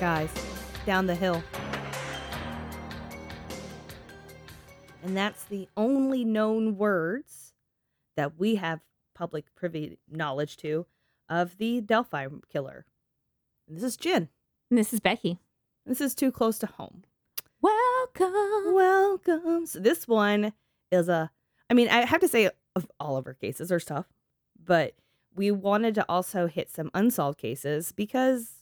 guys. Down the hill. And that's the only known words that we have public privy knowledge to of the Delphi killer. And this is Jen. And this is Becky. This is too close to home. Welcome. Welcome. So this one is a I mean, I have to say of all of our cases are tough, but we wanted to also hit some unsolved cases because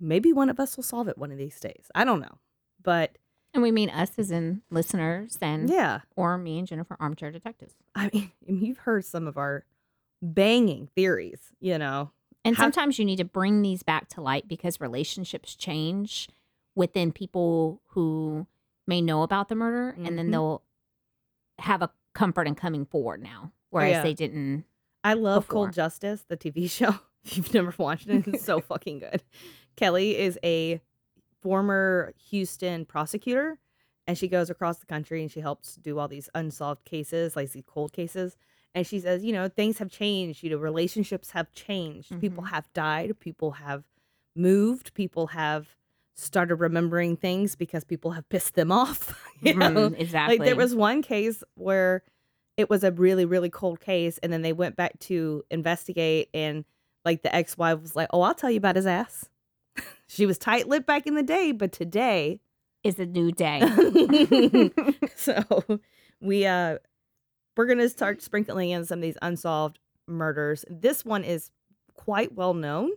maybe one of us will solve it one of these days. I don't know. But And we mean us as in listeners and yeah, or me and Jennifer armchair detectives. I mean, you've heard some of our banging theories, you know. And How- sometimes you need to bring these back to light because relationships change within people who may know about the murder and then Mhm. they'll have a comfort in coming forward now. Whereas yeah. they didn't I love before. Cold Justice, the TV show. If you've never watched it, it's so fucking good. Kelly is a former Houston prosecutor, and she goes across the country and she helps do all these unsolved cases, like these cold cases. And she says, you know, things have changed. You know, relationships have changed. People Mhm. have died. People have moved. People have started remembering things because people have pissed them off. You know, Mm, exactly. like there was one case where it was a really really cold case and then they went back to investigate and like the ex-wife was like oh i'll tell you about his ass she was tight-lipped back in the day but today is a new day. so we uh we're gonna start sprinkling in some of these unsolved murders. This one is quite well known.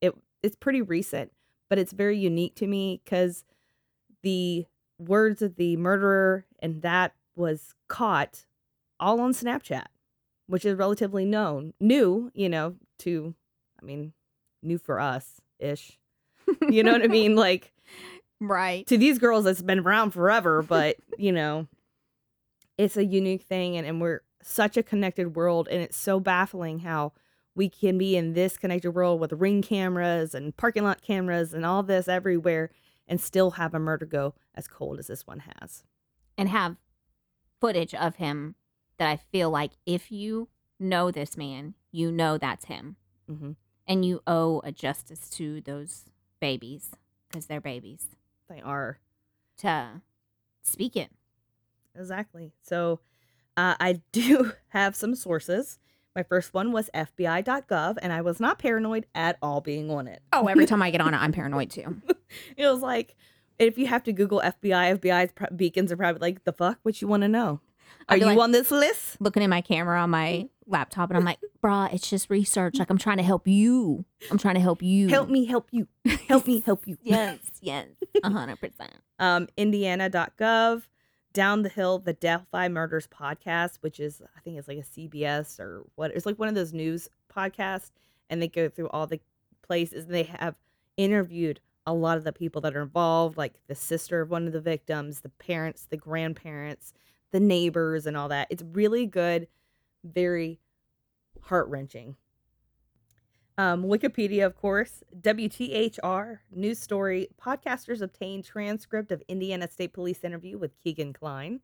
It it's pretty recent but it's very unique to me because the words of the murderer and that was caught all on snapchat which is relatively known new you know to i mean new for us ish you know what i mean like right. to these girls it's been around forever but you know it's a unique thing and, and we're such a connected world and it's so baffling how we can be in this connected world with ring cameras and parking lot cameras and all this everywhere and still have a murder go as cold as this one has and have footage of him that I feel like if you know this man, you know that's him. hmm And you owe a justice to those babies because they're babies they are to speak it. exactly so uh, i do have some sources my first one was fbi.gov and i was not paranoid at all being on it Oh, every time I get on it, I'm paranoid too. it was like if you have to Google FBI, FBI's beacons are probably like the fuck. What you want to know? Are you like- on this list? Looking at my camera on my laptop, and I'm like, "Bruh, it's just research. Like I'm trying to help you. I'm trying to help you. Help me, help you, help me, help you. Yes, yes, hundred percent. Um, Indiana.gov, down the hill, the Delphi Murders podcast, which is I think it's like a CBS or what? It's like one of those news podcasts, and they go through all the places. And they have interviewed a lot of the people that are involved, like the sister of one of the victims, the parents, the grandparents, the neighbors, and all that. It's really good, very heart wrenching. Um, Wikipedia, of course, WTHR news story. Podcasters obtain transcript of Indiana State Police interview with Kegan Kline,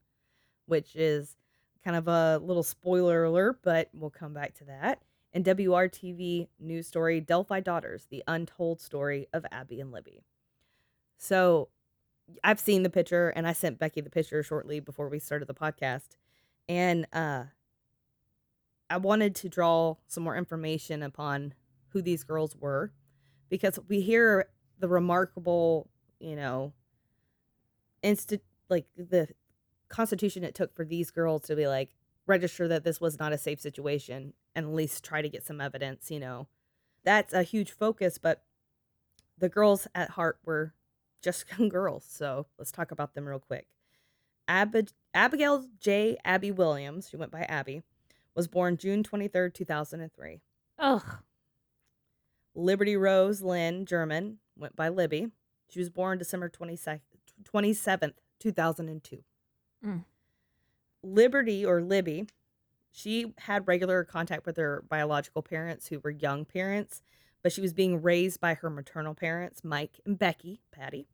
which is kind of a little spoiler alert, but we'll come back to that. And WRTV news story Delphi Daughters, the untold story of Abby and Libby. So I've seen the picture and I sent Becky the picture shortly before we started the podcast. And uh I wanted to draw some more information upon who these girls were because we hear the remarkable, you know, instant like the constitution it took for these girls to be like register that this was not a safe situation and at least try to get some evidence, you know. That's a huge focus, but the girls at heart were just young girls. So let's talk about them real quick. Ab- Abigail J. Abby Williams, she went by Abby, was born June 23rd, 2003. Ugh. Liberty Rose Lynn German went by Libby. She was born December 22nd, 27th, 2002. Mm. Liberty or Libby, she had regular contact with her biological parents who were young parents, but she was being raised by her maternal parents, Mike and Becky, Patty.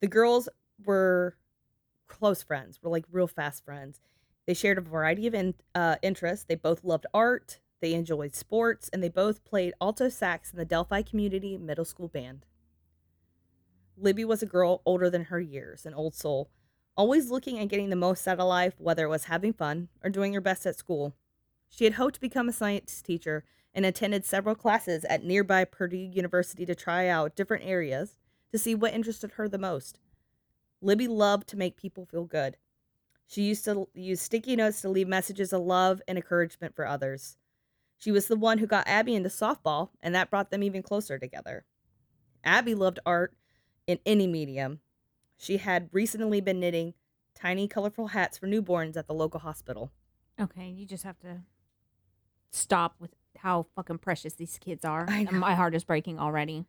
The girls were close friends, were like real fast friends. They shared a variety of in, uh, interests. They both loved art, They enjoyed sports, and they both played alto sax in the Delphi Community Middle School Band. Libby was a girl older than her years, an old soul, always looking and getting the most out of life, whether it was having fun or doing her best at school. She had hoped to become a science teacher and attended several classes at nearby Purdue University to try out different areas to see what interested her the most. Libby loved to make people feel good. She used to use sticky notes to leave messages of love and encouragement for others. She was the one who got Abby into softball, and that brought them even closer together. Abby loved art in any medium. She had recently been knitting tiny, colorful hats for newborns at the local hospital. Okay, you just have to stop with how fucking precious these kids are. My heart is breaking already.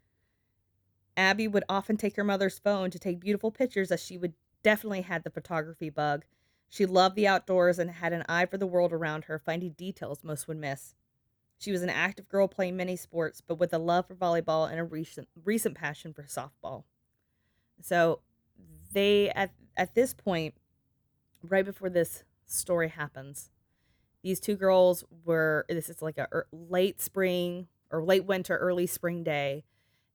Abby would often take her mother's phone to take beautiful pictures as she would definitely had the photography bug. She loved the outdoors and had an eye for the world around her, finding details most would miss. She was an active girl playing many sports, but with a love for volleyball and a recent recent passion for softball. So they at at this point, right before this story happens, these two girls were this is like a er, late spring or late winter, early spring day,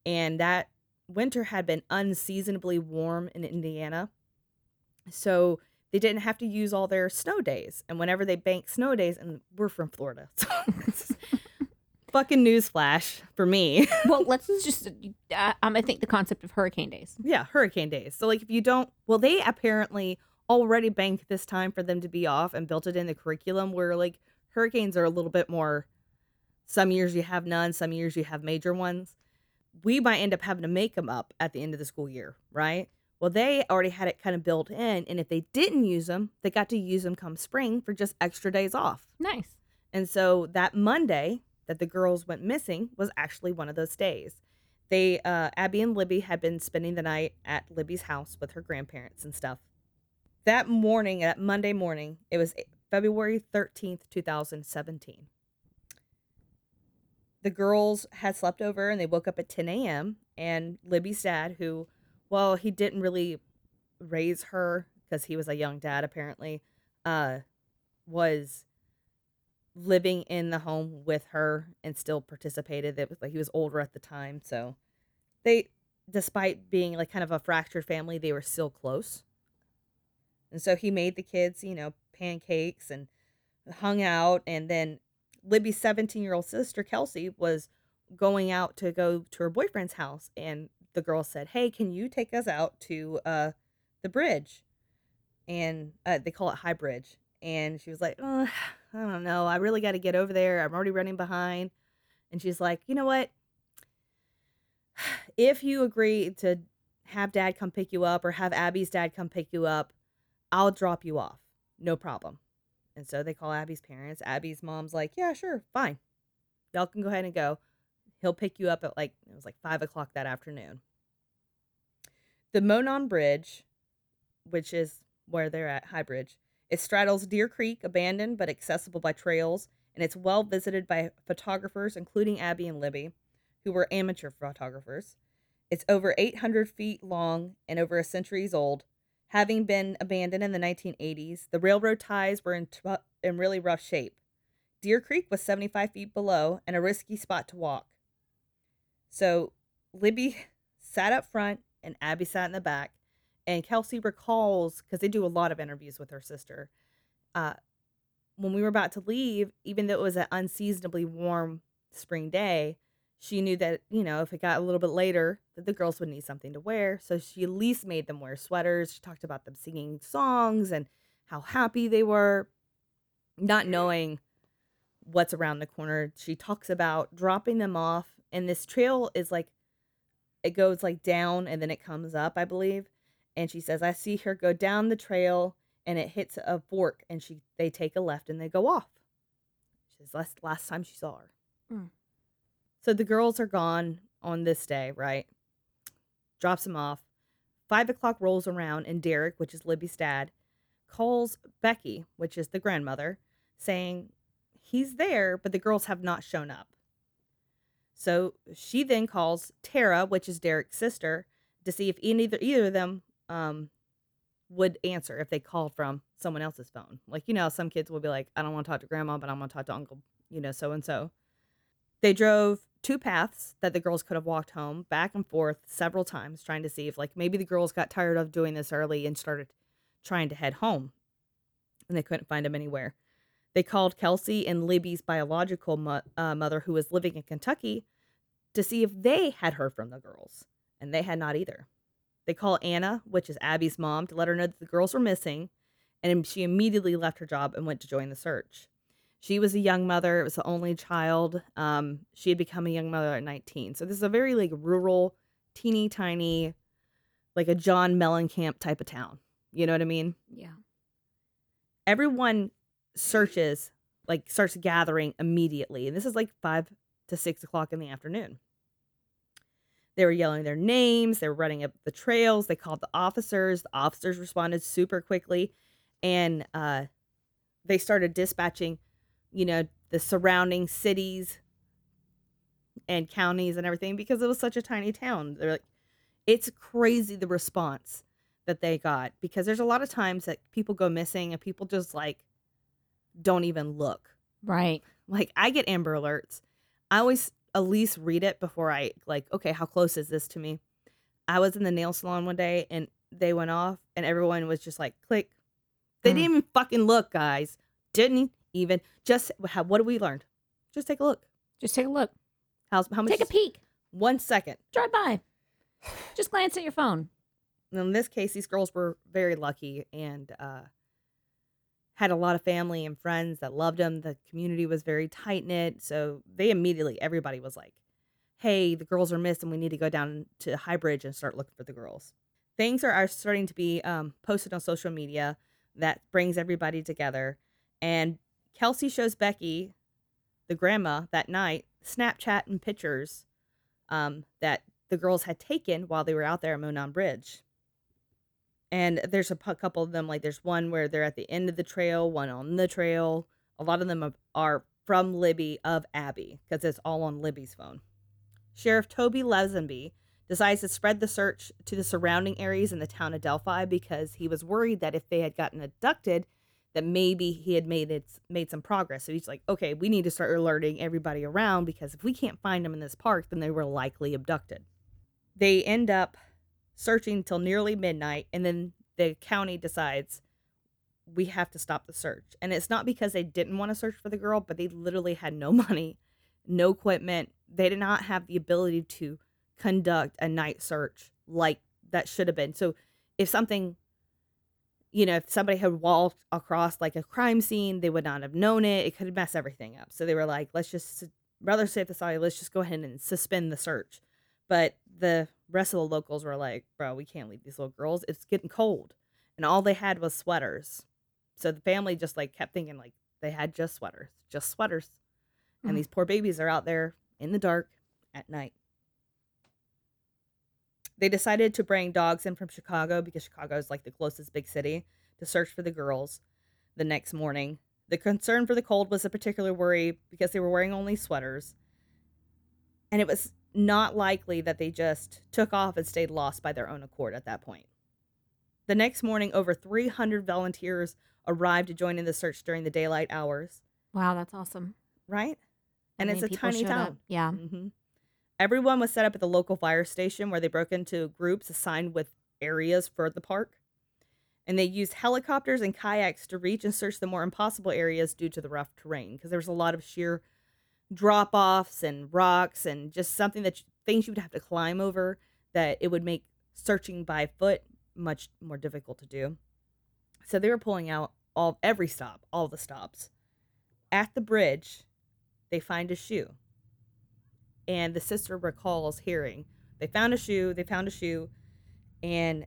and that winter had been unseasonably warm in Indiana. So they didn't have to use all their snow days. And whenever they bank snow days, and we're from Florida, so fucking newsflash for me. well, let's just. Uh, um, I think the concept of hurricane days. yeah, hurricane days. So like if you don't, well, they apparently already banked this time for them to be off and built it in the curriculum where like hurricanes are a little bit more. Some years you have none, some years you have major ones. We might end up having to make them up at the end of the school year, right? Well, they already had it kind of built in, and if they didn't use them, they got to use them come spring for just extra days off. Nice. And so that Monday that the girls went missing was actually one of those days. They, uh, Abby and Libby had been spending the night at Libby's house with her grandparents and stuff. That morning, that Monday morning, it was February 13th, 2017. The girls had slept over and they woke up at 10 a.m. And Libby's dad, who, well, he didn't really raise her because he was a young dad, apparently, uh, was living in the home with her and still participated. It was like he was older at the time, so they, despite being like kind of a fractured family, they were still close. And so he made the kids, you know, pancakes and hung out. And then Libby's 17 year old sister, Kelsi, was going out to go to her boyfriend's house. And the girl said, Hey, can you take us out to uh, the bridge? And uh, they call it High Bridge. And she was like, "Uh, I don't know. I really got to get over there. I'm already running behind. And she's like, You know what? If you agree to have dad come pick you up or have Abby's dad come pick you up, I'll drop you off. No problem. And so they call Abby's parents. Abby's mom's like, Yeah, sure, fine. Y'all can go ahead and go. He'll pick you up at like, it was like five o'clock that afternoon. The Monon Bridge, which is where they're at, High Bridge, it straddles Deer Creek, abandoned but accessible by trails, and it's well visited by photographers, including Abby and Libby, who were amateur photographers. It's over 800 feet long and over a centuries old. Having been abandoned in the 1980s, the railroad ties were in, tr- in really rough shape. Deer Creek was 75 feet below and a risky spot to walk. So Libby sat up front and Abby sat in the back. And Kelsi recalls, because they do a lot of interviews with her sister, uh, when we were about to leave, even though it was an unseasonably warm spring day, she knew that, you know, if it got a little bit later, that the girls would need something to wear. So she at least made them wear sweaters. She talked about them singing songs and how happy they were, not knowing what's around the corner. She talks about dropping them off. And this trail is like, it goes like down and then it comes up, I believe. And she says, I see her go down the trail and it hits a fork and she they take a left and they go off. She says last last time she saw her. Mm. So the girls are gone on this day, right? Drops them off. Five o'clock rolls around and Derrick, which is Libby's dad, calls Becky, which is the grandmother, saying he's there, but the girls have not shown up. So she then calls Tara, which is Derrick's sister, to see if either either of them um, would answer if they call from someone else's phone. Like, you know, some kids will be like, I don't want to talk to grandma, but I want to talk to Uncle you know, so and so. They drove two paths that the girls could have walked home back and forth several times trying to see if like maybe the girls got tired of doing this early and started trying to head home and they couldn't find them anywhere. They called kelsey and libby's biological mo- uh, mother who was living in kentucky to see if they had heard from the girls and they had not either. They called anna which is abby's mom to let her know that the girls were missing and she immediately left her job and went to join the search she was a young mother. It was the only child. Um, she had become a young mother at 19. So this is a very like rural, teeny tiny, like a John Mellencamp type of town. You know what I mean? Yeah. Everyone searches, like starts gathering immediately. And this is like five to six o'clock in the afternoon. They were yelling their names. They were running up the trails. They called the officers. The officers responded super quickly. And uh, they started dispatching you know, the surrounding cities and counties and everything because it was such a tiny town. They're like, it's crazy the response that they got because there's a lot of times that people go missing and people just like don't even look. Right. Like I get Amber Alerts. I always at least read it before I like, okay, how close is this to me? I was in the nail salon one day and they went off and everyone was just like, click. They Mm. didn't even fucking look, guys. Didn't even just how, what have we learned? Just take a look. Just take a look. How's how much? Take a peek. One second. Drive by. Just glance at your phone. In this case, these girls were very lucky and uh, had a lot of family and friends that loved them. The community was very tight knit, so they immediately everybody was like, "Hey, the girls are missing. We need to go down to High Bridge and start looking for the girls." Things are, are starting to be um, posted on social media that brings everybody together, and Kelsi shows Becky, the grandma, that night Snapchat and pictures um, that the girls had taken while they were out there at Monon Bridge. And there's a couple of them, like there's one where they're at the end of the trail, one on the trail. A lot of them are- are from Libby of Abby because it's all on Libby's phone. Sheriff Tobe Leazenby decides to spread the search to the surrounding areas in the town of Delphi because he was worried that if they had gotten abducted, that maybe he had made it made some progress. So he's like, okay, we need to start alerting everybody around because if we can't find them in this park, then they were likely abducted. They end up searching till nearly midnight, and then the county decides we have to stop the search. And it's not because they didn't want to search for the girl, but they literally had no money, no equipment. They did not have the ability to conduct a night search like that should have been. So if something you know, if somebody had walked across like a crime scene, they would not have known it. It could mess everything up. So they were like, let's just rather save the side, let's just go ahead and suspend the search. But the rest of the locals were like, bro, we can't leave these little girls. It's getting cold. And all they had was sweaters. So the family just like kept thinking like they had just sweaters, just sweaters. And Mm. these poor babies are out there in the dark at night. They decided to bring dogs in from Chicago because Chicago is like the closest big city to search for the girls the next morning. The concern for the cold was a particular worry because they were wearing only sweaters. And it was not likely that they just took off and stayed lost by their own accord at that point. The next morning, over 300 volunteers arrived to join in the search during the daylight hours, Wow, that's awesome. right? And it's a tiny showed up. town. Yeah. hmm Everyone was set up at the local fire station where they broke into groups assigned with areas for the park. And they used helicopters and kayaks to reach and search the more impossible areas due to the rough terrain because there was a lot of sheer drop offs and rocks and just something that things you would have to climb over that it would make searching by foot much more difficult to do. So they were pulling out all every stop, all the stops. At the bridge, they find a shoe and the sister recalls hearing they found a shoe they found a shoe and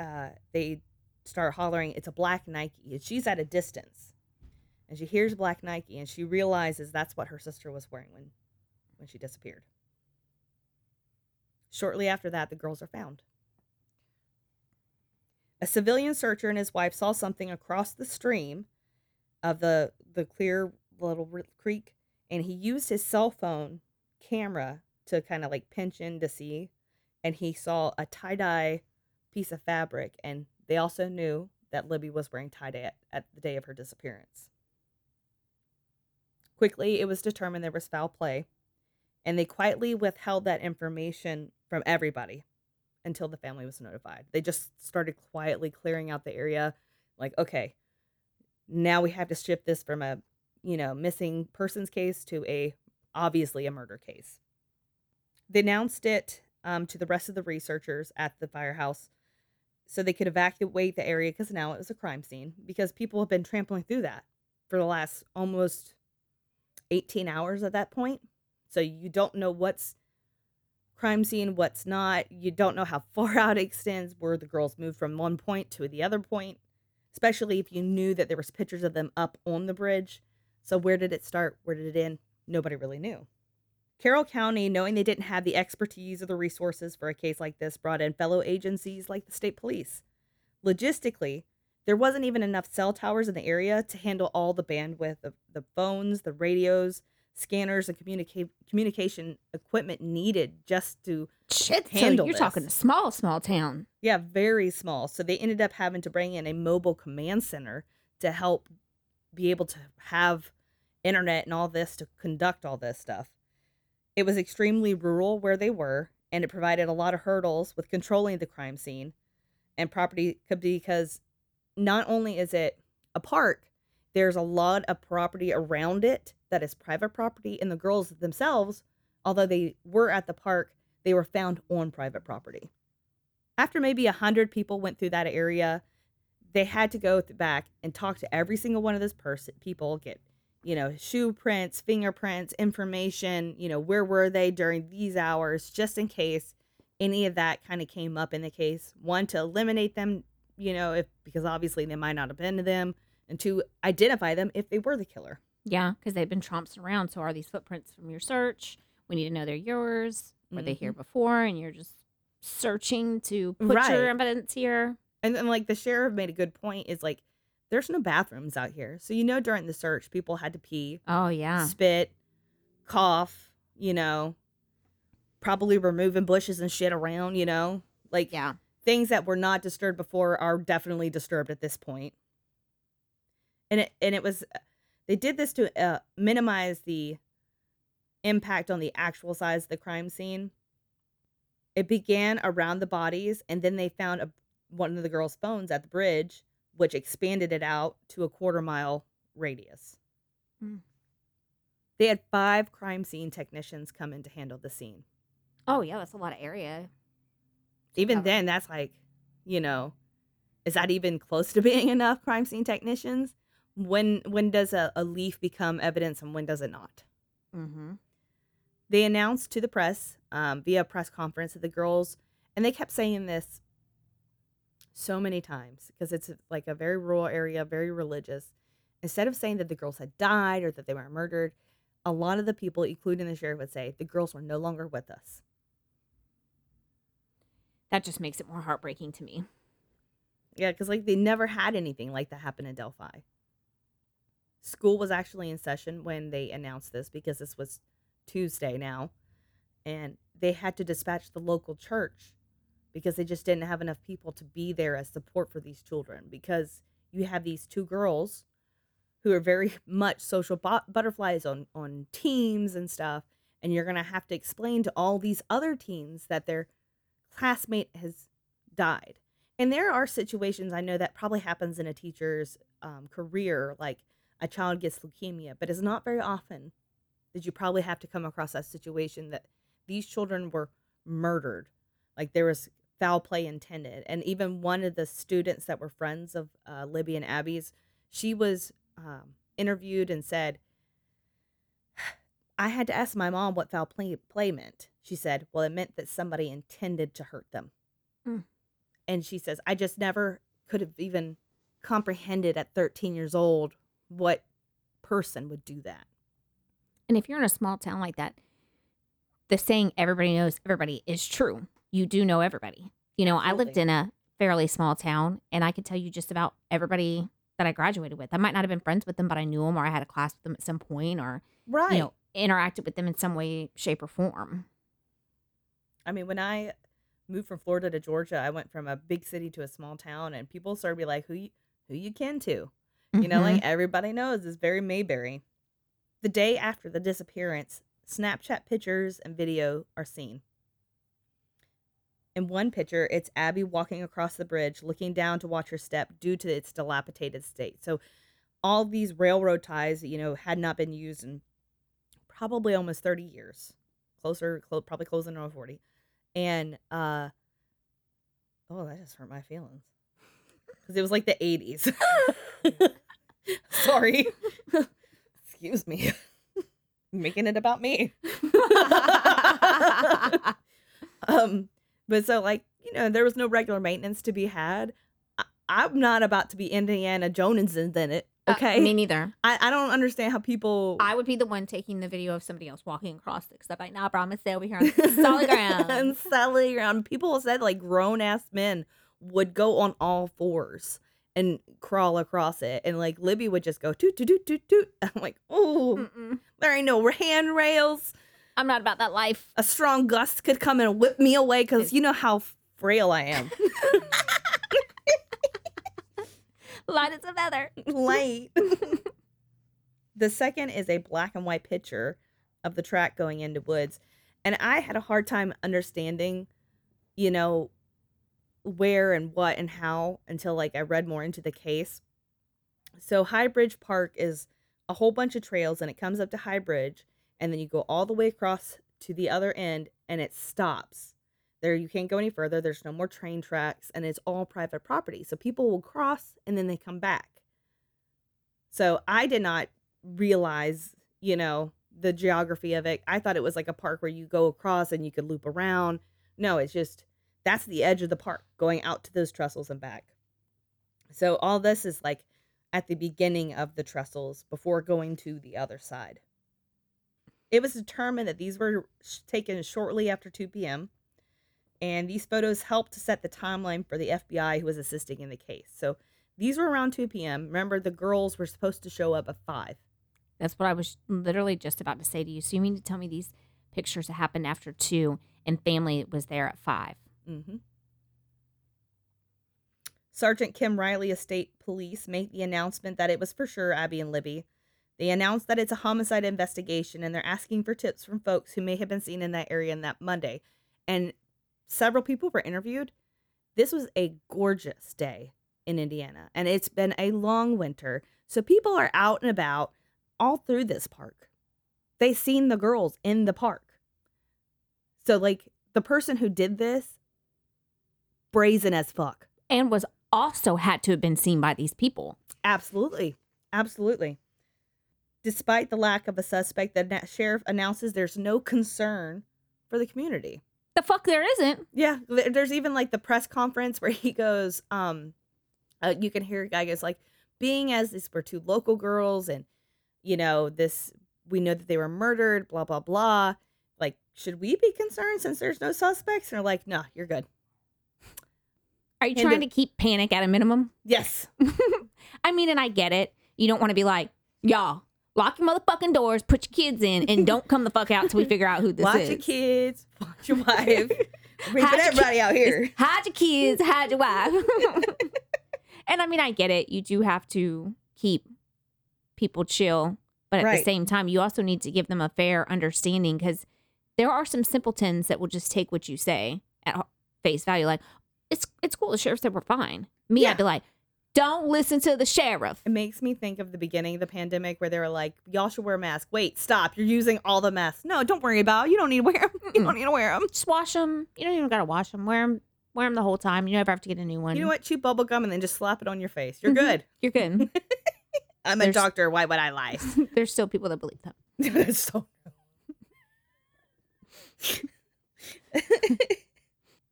uh, they start hollering it's a black nike and she's at a distance and she hears black nike and she realizes that's what her sister was wearing when when she disappeared. Shortly after that the girls are found. A civilian searcher and his wife saw something across the stream of the the clear little creek and he used his cell phone camera to kind of like pinch in to see and he saw a tie-dye piece of fabric and they also knew that libby was wearing tie-dye at, at the day of her disappearance Quickly, it was determined there was foul play, and they quietly withheld that information from everybody until the family was notified. They just started quietly clearing out the area like, okay, now we have to shift this from a, you know, missing persons case to a obviously a murder case. They announced it um, to the rest of the researchers at the firehouse so they could evacuate the area because now it was a crime scene because people have been trampling through that for the last almost 18 hours at that point. So you don't know what's crime scene, what's not. You don't know how far out it extends, where the girls moved from one point to the other point, especially if you knew that there was pictures of them up on the bridge. So where did it start? Where did it end? Nobody really knew. Carroll County, knowing they didn't have the expertise or the resources for a case like this, brought in fellow agencies like the state police. Logistically, there wasn't even enough cell towers in the area to handle all the bandwidth of the phones, the radios, scanners, and communica- communication equipment needed just to Shit, so handle you're talking a small, small town. yeah, very small. So they ended up having to bring in a mobile command center to help be able to have internet and all this to conduct all this stuff. It was extremely rural where they were, and it provided a lot of hurdles with controlling the crime scene and property because not only is it a park, there's a lot of property around it that is private property, and the girls themselves, although they were at the park, they were found on private property. After maybe a hundred people went through that area, they had to go back and talk to every single one of those person people, get you know shoe prints, fingerprints, information. You know where were they during these hours, just in case any of that kind of came up in the case. One to eliminate them, you know, if because obviously they might not have been to them, and to identify them if they were the killer. Yeah, because they've been tromping around. So are these footprints from your search? We need to know they're yours. Were they here mm-hmm. before? And you're just searching to put Right. your evidence here. And then like the sheriff made a good point is like there's no bathrooms out here. So you know during the search people had to pee, Oh yeah, spit, cough, you know, probably removing bushes and shit around, you know? Like yeah. things that were not disturbed before are definitely disturbed at this point. And it and it was they did this to uh, minimize the impact on the actual size of the crime scene. It began around the bodies, and then they found a, one of the girls' phones at the bridge, which expanded it out to a quarter mile radius. Mm. They had five crime scene technicians come in to handle the scene. Oh yeah, that's a lot of area. Even cover. then, that's like, you know, is that even close to being enough crime scene technicians? When when does a, a leaf become evidence and when does it not? Mm-hmm. they announced to the press um, via a press conference that the girls, and they kept saying this so many times because it's uh, like a very rural area, very religious. Instead of saying that the girls had died or that they were murdered, a lot of the people, including the sheriff, would say the girls were no longer with us. That just makes it more heartbreaking to me. Yeah, because like they never had anything like that happen in Delphi. School was actually in session when they announced this because this was Tuesday now, and they had to dispatch the local church because they just didn't have enough people to be there as support for these children. Because you have these two girls who are very much social bu- butterflies on on teams and stuff, and you're gonna have to explain to all these other teens that their classmate has died. And there are situations I know that probably happens in a teacher's um, career, like a child gets leukemia, but it's not very often that you probably have to come across that situation that these children were murdered. Like there was foul play intended. And even one of the students that were friends of uh, Libby and Abby's, she was um, interviewed and said, I had to ask my mom what foul play, play meant. She said, Well, it meant that somebody intended to hurt them. Mm. And she says, I just never could have even comprehended at 13 years old what person would do that. And if you're in a small town like that, the saying everybody knows everybody is true. You do know everybody. You know, I lived in a fairly small town and I could tell you just about everybody that I graduated with. I might not have been friends with them, but I knew them or I had a class with them at some point or, Right. you know, interacted with them in some way, shape, or form. I mean, when I moved from Florida to Georgia, I went from a big city to a small town, and people started to be like, "Who you, who you kin to?" You know, like mm-hmm. everybody knows it's very Mayberry. The day after the disappearance, Snapchat pictures and video are seen. In one picture, it's Abby walking across the bridge, looking down to watch her step due to its dilapidated state. So, all these railroad ties, you know, had not been used in probably almost 30 years, closer, clo- probably closing on 40. And, uh, oh, that just hurt my feelings because it was like the 80s. Sorry. Excuse me. Making it about me. um, but so like you know, there was no regular maintenance to be had. I, I'm not about to be Indiana Jones in it. Uh, Okay, me neither. I, I don't understand how people I would be the one taking the video of somebody else walking across it because I'm like, nah, bro, I'm gonna stay over here on solid on ground. solid ground. People said like grown ass men would go on all fours and crawl across it, and like Libby would just go toot toot toot toot toot. I'm like, oh, there ain't no handrails. I'm not about that life. A strong gust could come and whip me away because you know how frail I am. Light as a feather. Light. the second is a black and white picture of the track going into woods. And I had a hard time understanding, you know, where and what and how until like I read more into the case. So High Bridge Park is a whole bunch of trails and it comes up to High Bridge and then you go all the way across to the other end and it stops. There you can't go any further. There's no more train tracks and it's all private property. So people will cross and then they come back. So I did not realize, you know, the geography of it. I thought it was like a park where you go across and you could loop around. No, it's just that's the edge of the park going out to those trestles and back. So all this is like at the beginning of the trestles before going to the other side. It was determined that these were sh- taken shortly after 2 p.m. And these photos helped to set the timeline for the FBI who was assisting in the case. So these were around 2 p.m. Remember, the girls were supposed to show up at 5. That's what I was literally just about to say to you. So you mean to tell me these pictures happened after two and family was there at five? Mm-hmm. Sergeant Kim Riley of State Police made the announcement that it was for sure Abby and Libby. They announced that it's a homicide investigation and they're asking for tips from folks who may have been seen in that area on that Monday. And several people were interviewed. This was a gorgeous day in Indiana, and it's been a long winter. So people are out and about all through this park. They seen the girls in the park. So like the person who did this brazen as fuck. And was also had to have been seen by these people. Absolutely. Absolutely. Despite the lack of a suspect, the na- sheriff announces there's no concern for the community. The fuck there isn't. Yeah, there's even like the press conference where he goes, um, uh, you can hear a guy goes like, being as these were two local girls, and you know this, we know that they were murdered, blah blah blah. Like, should we be concerned since there's no suspects? And they're like, no, you're good. Are you And trying to keep panic at a minimum? Yes, I mean, and I get it. You don't want to be like, y'all, lock your motherfucking doors, put your kids in, and don't come the fuck out till we figure out who this watch is. your kids, watch your wife. Your everybody out here. Hide your kids, hide your wife. and I mean, I get it. You do have to keep people chill, but at the same time, you also need to give them a fair understanding because there are some simpletons that will just take what you say at face value. Like, it's it's cool. The sheriff said we're fine. Me, Yeah. I'd be like, don't listen to the sheriff. It makes me think of the beginning of the pandemic where they were like, y'all should wear masks. Wait, stop. You're using all the masks. No, don't worry about it. You don't need to wear them. You don't need to wear them. Just wash them. You don't even gotta wash them. Wear them. Wear them the whole time. You never have to get a new one. You know what? Chew bubble gum and then just slap it on your face. You're Mhm. good. You're good. I'm a There's- doctor. Why would I lie? There's still people that believe that. That's so.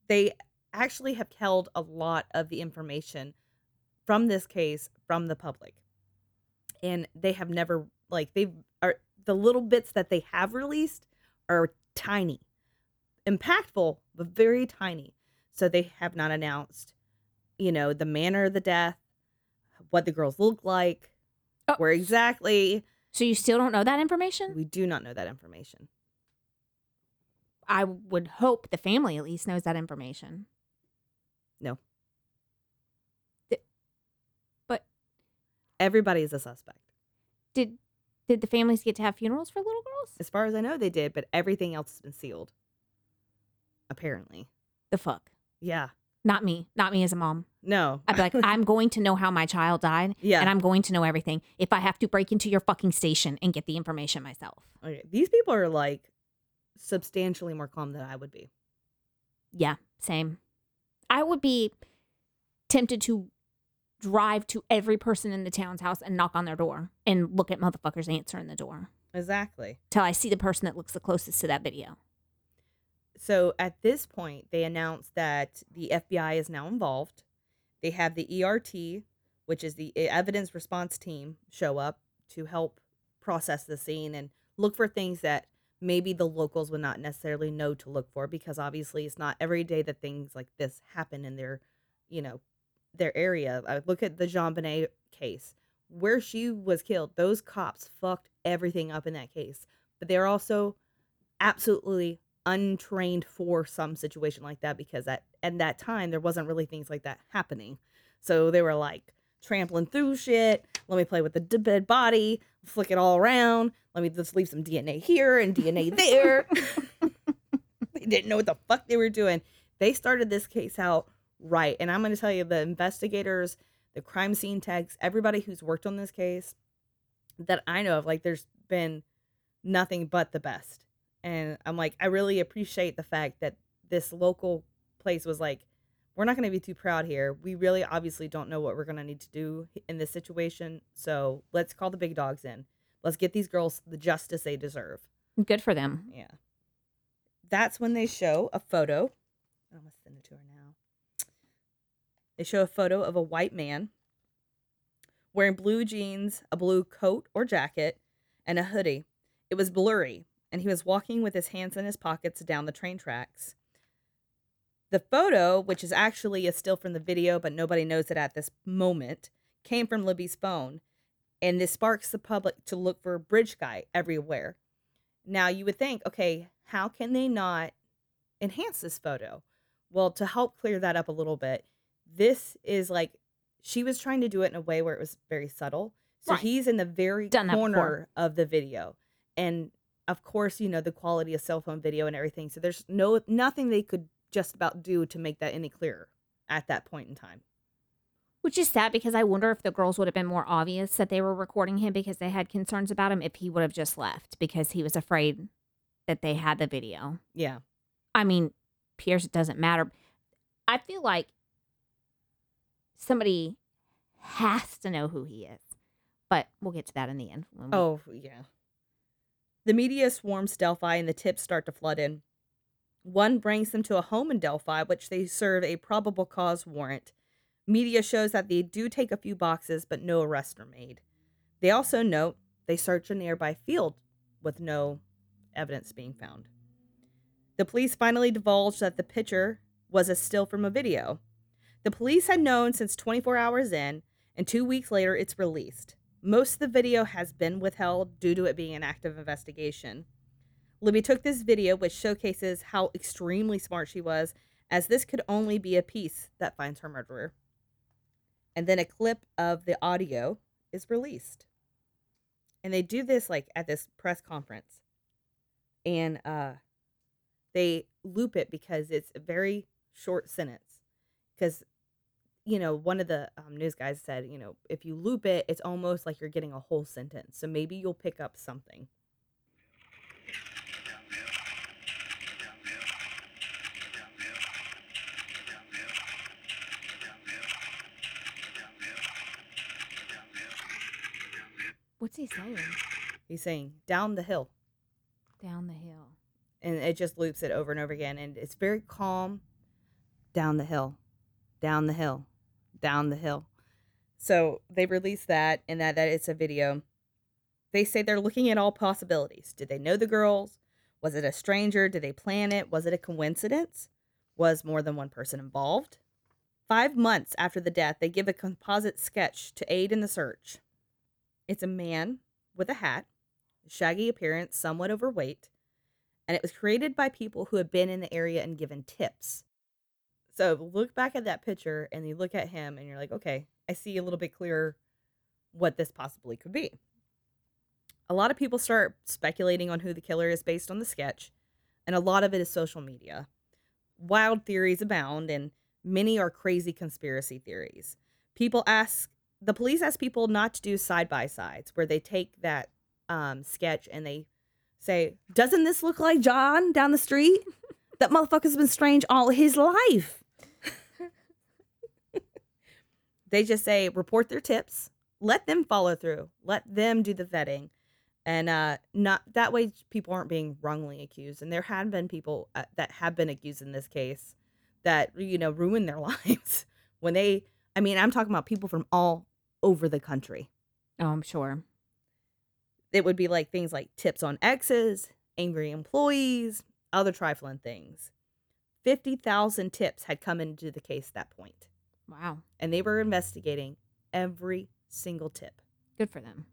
they actually have held a lot of the information from this case from the public, and they have never like they are the little bits that they have released are tiny, impactful but very tiny. So they have not announced, you know, the manner of the death, what the girls look like, Oh. where exactly. So you still don't know that information? We do not know that information. I would hope the family at least knows that information. No. Th- but Everybody is a suspect. did Did the families get to have funerals for little girls? As far as I know, they did, but everything else has been sealed. Apparently. The fuck. Yeah. Not me. Not me as a mom. No. I'd be like, I'm going to know how my child died, yeah. and I'm going to know everything if I have to break into your fucking station and get the information myself. okay. These people are like substantially more calm than I would be. Yeah, same. I would be tempted to drive to every person in the town's house and knock on their door and look at motherfuckers answering the door Exactly. till I see the person that looks the closest to that video. So at this point, they announced that the FBI is now involved. They have the ERT, which is the E- evidence response team, show up to help process the scene and look for things that maybe the locals would not necessarily know to look for because obviously it's not every day that things like this happen in their, you know, their area. Uh, look at the JonBenét case. Where she was killed, those cops fucked everything up in that case. But they're also absolutely untrained for some situation like that because at at that time there wasn't really things like that happening. So they were like trampling through shit. Let me play with the dead body, flick it all around. Let me just leave some DNA here and DNA there. they didn't know what the fuck they were doing. They started this case out right. And I'm going to tell you the investigators, the crime scene techs, everybody who's worked on this case that I know of, like there's been nothing but the best. And I'm like, I really appreciate the fact that this local place was like, we're not going to be too proud here. We really obviously don't know what we're going to need to do in this situation. So let's call the big dogs in. Let's get these girls the justice they deserve. Good for them. Yeah. That's when they show a photo. I'm going to send it to her now. They show a photo of a white man wearing blue jeans, a blue coat or jacket, and a hoodie. It was blurry, and he was walking with his hands in his pockets down the train tracks. The photo, which is actually a still from the video, but nobody knows it at this moment, came from Libby's phone. And this sparks the public to look for Bridge Guy everywhere. Now, you would think, okay, how can they not enhance this photo? Well, to help clear that up a little bit, this is like she was trying to do it in a way where it was very subtle. So Right. he's in the very Done corner of the video. And of course, you know, the quality of cell phone video and everything. So there's no nothing they could just about do to make that any clearer at that point in time. Which is sad because I wonder if the girls would have been more obvious that they were recording him because they had concerns about him if he would have just left because he was afraid that they had the video. Yeah. I mean, Pierce, it doesn't matter. I feel like somebody has to know who he is, but we'll get to that in the end. we- Oh, yeah. The media swarms Delphi and the tips start to flood in. One brings them to a home in Delphi, which they serve a probable cause warrant. Media shows that they do take a few boxes, but no arrests are made. They also note they search a nearby field with no evidence being found. The police finally divulged that the picture was a still from a video. The police had known since 24 hours in, and two weeks later, it's released. Most of the video has been withheld due to it being an active investigation. Libby took this video, which showcases how extremely smart she was, as this could only be a piece that finds her murderer. And then a clip of the audio is released. And they do this like at this press conference. And uh they loop it because it's a very short sentence. Because you know, one of the um, news guys said, you know, if you loop it, it's almost like you're getting a whole sentence. So maybe you'll pick up something. What's he saying? He's saying down the hill, Down the hill. and it just loops it over and over again, and it's very calm. Down the hill, down the hill, down the hill. So they released that, and that that it's a video. They say they're looking at all possibilities. Did they know the girls? Was it a stranger? Did they plan it? Was it a coincidence? Was more than one person involved? Five months after the death, they give a composite sketch to aid in the search. It's a man with a hat, shaggy appearance, somewhat overweight, and it was created by people who had been in the area and given tips. So look back at that picture and you look at him and you're like, okay, I see a little bit clearer what this possibly could be. A lot of people start speculating on who the killer is based on the sketch, and a lot of it is social media. Wild theories abound, and many are crazy conspiracy theories. People ask, the police ask people not to do side by sides where they take that um, sketch and they say, Doesn't this look like John down the street? that motherfucker's been strange all his life. They just say, Report their tips, let them follow through, let them do the vetting. And uh, not that way, people aren't being wrongly accused. And there have been people uh, that have been accused in this case that you know ruin their lives when they. I mean, I'm talking about people from all over the country. Oh, I'm sure. It would be like things like tips on exes, angry employees, other trifling things. 50,000 tips had come into the case at that point, Wow. and they were investigating every single tip. Good for them.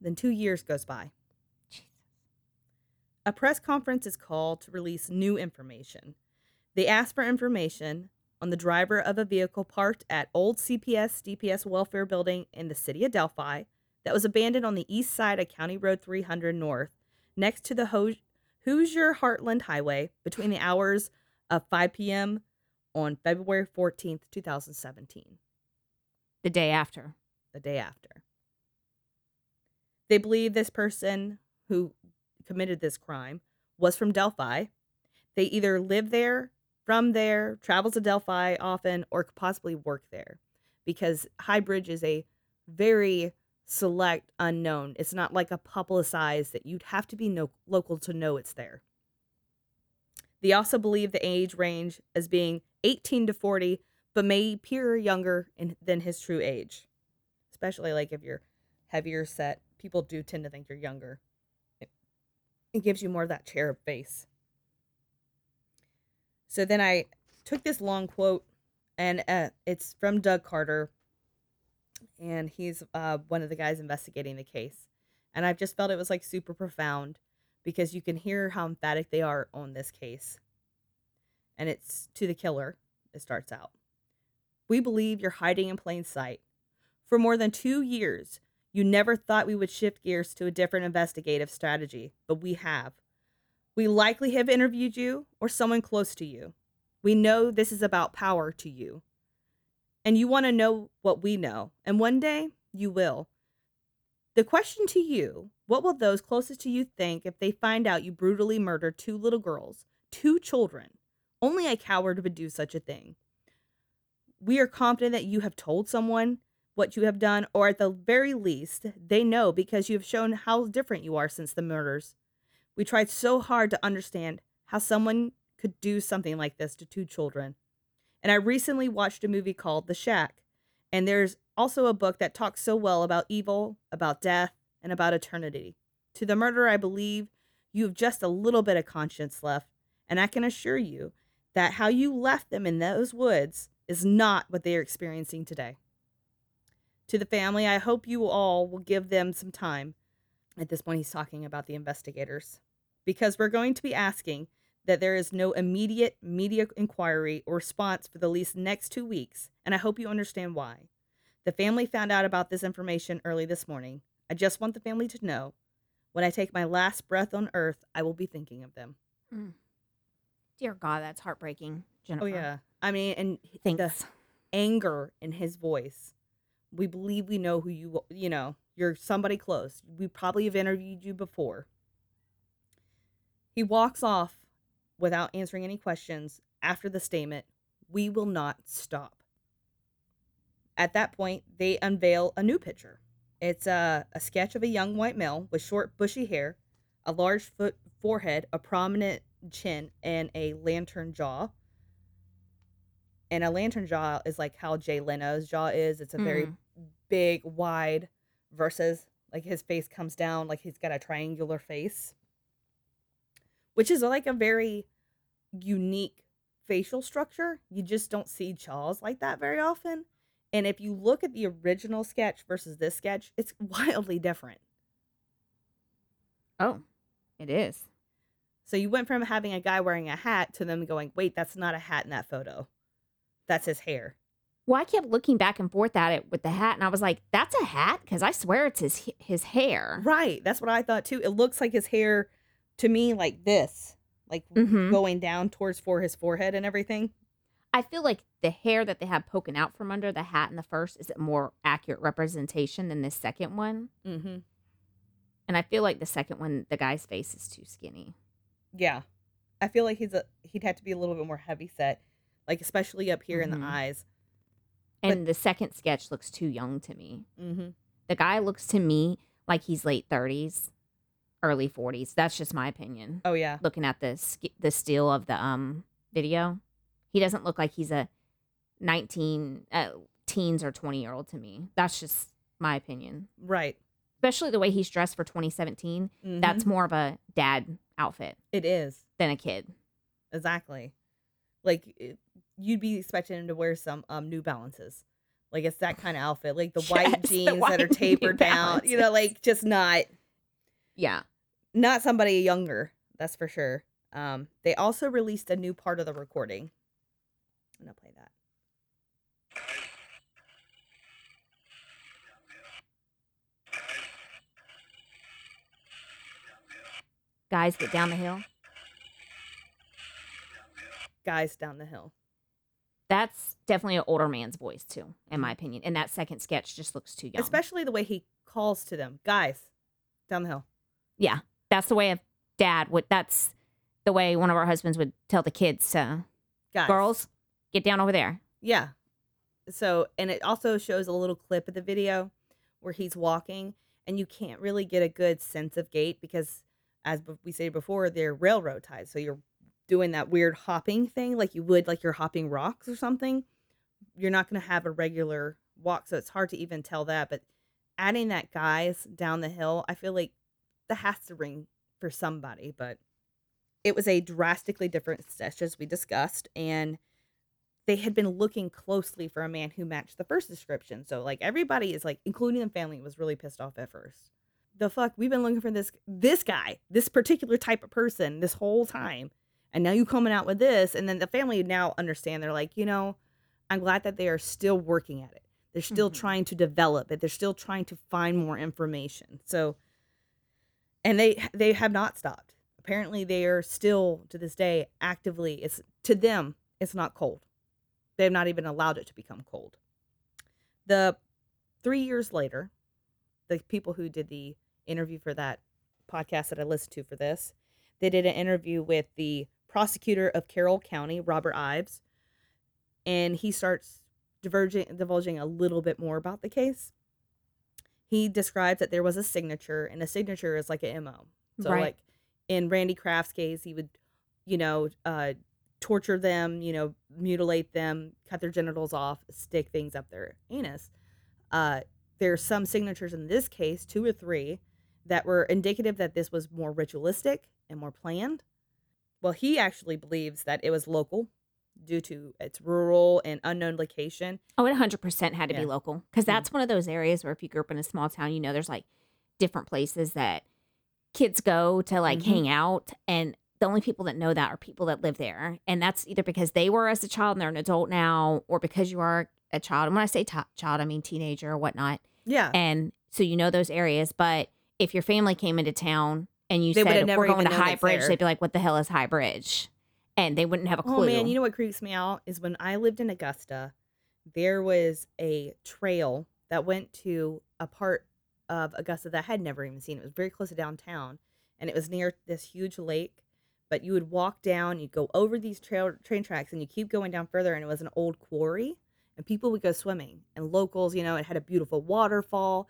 Then two years goes by. A press conference is called to release new information. They ask for information on the driver of a vehicle parked at Old CPS DPS Welfare Building in the city of Delphi that was abandoned on the east side of County Road 300 North, next to the Ho- Hoosier Heartland Highway, between the hours of 5 p.m. on February 14th, 2017, The day after. the day after. They believe this person who committed this crime was from Delphi. They either live there, from there, travels to Delphi often, or could possibly work there because High Bridge is a very select unknown. It's not like a publicized that you'd have to be no- local to know it's there. They also believe the age range as being 18 to 40, but may appear younger in, than his true age. Especially like if you're heavier set, people do tend to think you're younger. It, it gives you more of that cherub face. So then I took this long quote, and uh, it's from Doug Carter, and he's uh, one of the guys investigating the case. And I've just felt it was like super profound because you can hear how emphatic they are on this case. And it's to the killer, it starts out. We believe you're hiding in plain sight. For more than two years, you never thought we would shift gears to a different investigative strategy, but we have. We likely have interviewed you or someone close to you. We know this is about power to you. And you want to know what we know, and one day you will. The question to you what will those closest to you think if they find out you brutally murdered two little girls, two children? Only a coward would do such a thing. We are confident that you have told someone what you have done, or at the very least, they know because you have shown how different you are since the murders. We tried so hard to understand how someone could do something like this to two children. And I recently watched a movie called The Shack, and there's also a book that talks so well about evil, about death, and about eternity. To the murderer, I believe you have just a little bit of conscience left, and I can assure you that how you left them in those woods is not what they are experiencing today. To the family, I hope you all will give them some time. At this point, he's talking about the investigators because we're going to be asking that there is no immediate media inquiry or response for the least next two weeks, and I hope you understand why. The family found out about this information early this morning. I just want the family to know when I take my last breath on earth, I will be thinking of them. Hmm. Dear God, that's heartbreaking, oh, Jennifer. Oh, yeah. I mean, and Thanks. the anger in his voice. We believe we know who you, you know, you're somebody close. We probably have interviewed you before. He walks off without answering any questions after the statement, We will not stop. At that point, they unveil a new picture. It's a, a sketch of a young white male with short, bushy hair, a large foot forehead, a prominent chin, and a lantern jaw. And a lantern jaw is like how Jay Leno's jaw is. It's a very Mm. big, wide, versus like his face comes down, like he's got a triangular face, which is like a very unique facial structure. You just don't see jaws like that very often. And if you look at the original sketch versus this sketch, it's wildly different. Oh, it is. So you went from having a guy wearing a hat to them going, wait, that's not a hat in that photo. That's his hair. Well, I kept looking back and forth at it with the hat, and I was like, "That's a hat," because I swear it's his his hair. Right. That's what I thought too. It looks like his hair to me like this, like Mhm. going down towards for his forehead and everything. I feel like the hair that they have poking out from under the hat in the first is a more accurate representation than the second one. Mm-hmm. And I feel like the second one, the guy's face is too skinny. Yeah. I feel like he's a he'd have to be a little bit more heavy set, like especially up here in Mhm. the eyes. And the second sketch looks too young to me. Mm-hmm. The guy looks to me like he's late 30s, early 40s. That's just my opinion. Oh yeah. Looking at the sk- the still of the um video, he doesn't look like he's a 19 uh, teens or 20 year old to me. That's just my opinion. Right. Especially the way he's dressed for 2017. Mhm. That's more of a dad outfit it is than a kid. exactly. Like it, you'd be expecting him to wear some um New Balances. Like it's that kind of outfit, like the white Yes, the jeans that are tapered down. You know, like just not Yeah. not somebody younger. That's for sure. Um, they also released a new part of the recording. I'm gonna play that. Guys get down the hill. Guys down the hill. That's definitely an older man's voice too, in my opinion. And that second sketch just looks too young. Especially the way he calls to them. Guys, down the hill. yeah, that's the way of dad would. That's the way one of our husbands would tell the kids, uh, Guys. "Girls, get down over there." Yeah. So, and it also shows a little clip of the video where he's walking, and you can't really get a good sense of gait because, as we said before, they're railroad ties. So you're doing that weird hopping thing like you would like you're hopping rocks or something. You're not going to have a regular walk, so it's hard to even tell that. But adding that guys down the hill, I feel like that has to ring for somebody. But it was a drastically different sketch as we discussed, and they had been looking closely for a man who matched the first description. So like everybody is like, including the family, was really pissed off at first. The fuck, we've been looking for this this guy, this particular type of person this whole time. And now you coming out with this, and then the family now understand. They're like, you know, I'm glad that they are still working at it. They're still Mhm. trying to develop it. They're still trying to find more information. So, and they they have not stopped. Apparently, they are still to this day actively. It's to them, it's not cold. They have not even allowed it to become cold. The three years later, the people who did the interview for that podcast that I listened to for this, they did an interview with the prosecutor of Carroll County, Robert Ives, and he starts diverging, divulging a little bit more about the case. He describes that there was a signature, and a signature is like an MO. So, Right. like in Randy Kraft's case, he would, you know, uh, torture them, you know, mutilate them, cut their genitals off, stick things up their anus. Uh, there are some signatures in this case, two or three, that were indicative that this was more ritualistic and more planned. Well, he actually believes that it was local due to its rural and unknown location. Oh, it 100% had to Yeah. be local because that's one of those areas where if you grew up in a small town, you know, there's like different places that kids go to like Mhm. hang out. And the only people that know that are people that live there. And that's either because they were as a child and they're an adult now, or because you are a child. And when I say t- child, I mean teenager or whatnot. Yeah. And so you know those areas. But if your family came into town and you They said, we're going to High Bridge, there. they'd be like, what the hell is High Bridge? And they wouldn't have a clue. Oh man, you know what creeps me out is when I lived in Augusta, there was a trail that went to a part of Augusta that I had never even seen. It was very close to downtown, and it was near this huge lake. But you would walk down, you'd go over these trail train tracks, and you keep going down further, and it was an old quarry, and people would go swimming. And locals, you know, it had a beautiful waterfall.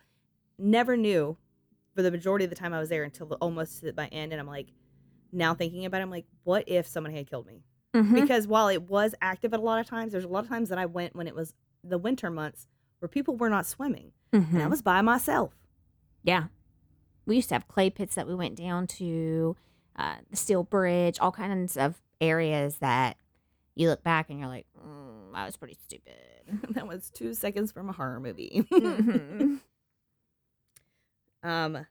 Never knew for the majority of the time I was there until the, almost at my end, and I'm like, now thinking about it, I'm like, what if someone had killed me? Mhm. because while it was active at a lot of times, there's a lot of times that I went when it was the winter months where people were not swimming and I Mhm. was by myself. Yeah. We used to have clay pits that we went down to, uh, the steel bridge, all kinds of areas that you look back and you're like, mm, that was pretty stupid. that was two seconds from a horror movie. Mhm. um,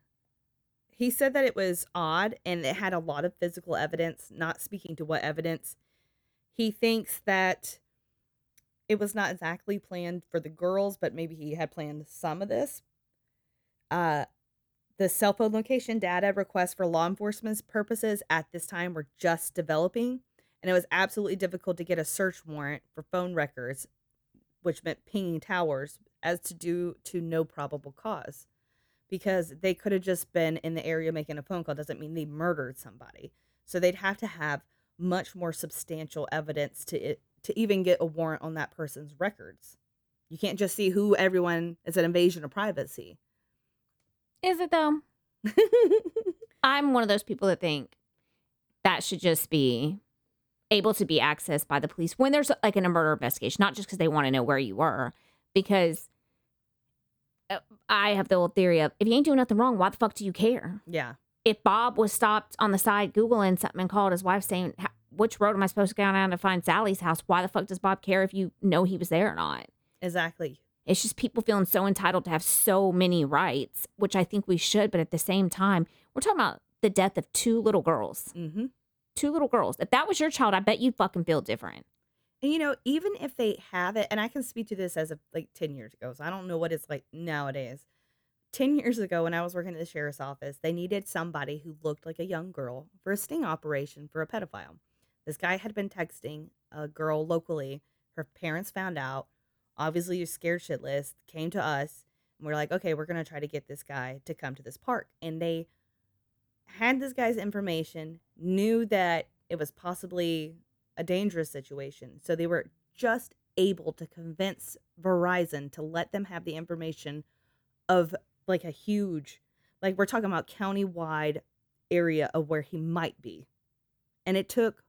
he said that it was odd and it had a lot of physical evidence. Not speaking to what evidence, he thinks that it was not exactly planned for the girls, but maybe he had planned some of this. Uh, the cell phone location data requests for law enforcement's purposes at this time were just developing, and it was absolutely difficult to get a search warrant for phone records, which meant pinging towers, as to do to no probable cause. Because they could have just been in the area making a phone call doesn't mean they murdered somebody. So they'd have to have much more substantial evidence to it to even get a warrant on that person's records. You can't just see who everyone is an invasion of privacy. Is it though? I'm one of those people that think that should just be able to be accessed by the police when there's like in a murder investigation, not just because they want to know where you were. Because I have the old theory of if you ain't doing nothing wrong, why the fuck do you care? yeah. If Bob was stopped on the side googling something and called his wife saying, "Which road am I supposed to go down to find Sally's house?" Why the fuck does Bob care if you know he was there or not? Exactly. It's just people feeling so entitled to have so many rights, which I think we should. But at the same time, we're talking about the death of two little girls. Mm-hmm. Two little girls. If that was your child, I bet you'd fucking feel different. And you know, even if they have it, and I can speak to this as of like 10 years ago, so I don't know what it's like nowadays. 10 years ago, when I was working at the sheriff's office, they needed somebody who looked like a young girl for a sting operation for a pedophile. This guy had been texting a girl locally. Her parents found out. Obviously, you're scared shitless, came to us, and we're like, okay, we're going to try to get this guy to come to this park. And they had this guy's information, knew that it was possibly a dangerous situation. So they were just able to convince Verizon to let them have the information of like a huge, like we're talking about county-wide area of where he might be. And it took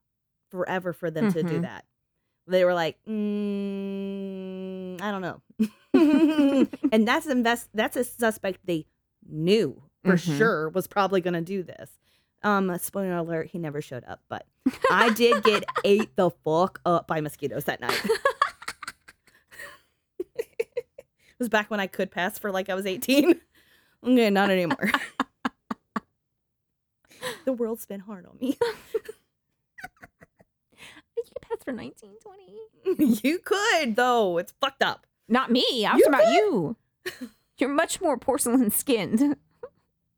forever for them to do Mhm. that. They were like, mm, I don't know. and that's invest that's a suspect they knew for Mhm. sure was probably going to do this. Um, spoiler alert, he never showed up, but I did get ate the fuck up by mosquitoes that night. it was back when I could pass for like I was 18. Okay, not anymore. the world's been hard on me. You could pass for 19, 20. you could though. It's fucked up. Not me. I was You talking about you. You're much more porcelain skinned.